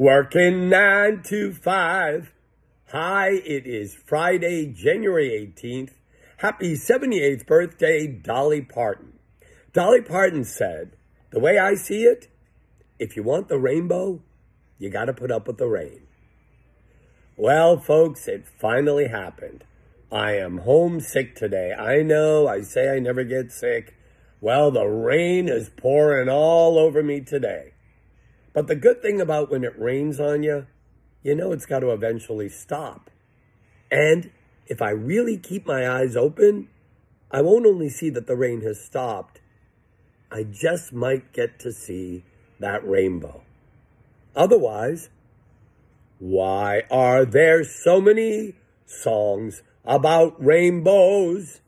Working nine to five. Hi, it is Friday, January 18th. Happy 78th birthday, Dolly Parton. Dolly Parton said, The way I see it, if you want the rainbow, you got to put up with the rain. Well, folks, it finally happened. I am homesick today. I know I say I never get sick. Well, the rain is pouring all over me today. But the good thing about when it rains on you, you know it's got to eventually stop. And if I really keep my eyes open, I won't only see that the rain has stopped, I just might get to see that rainbow. Otherwise, why are there so many songs about rainbows?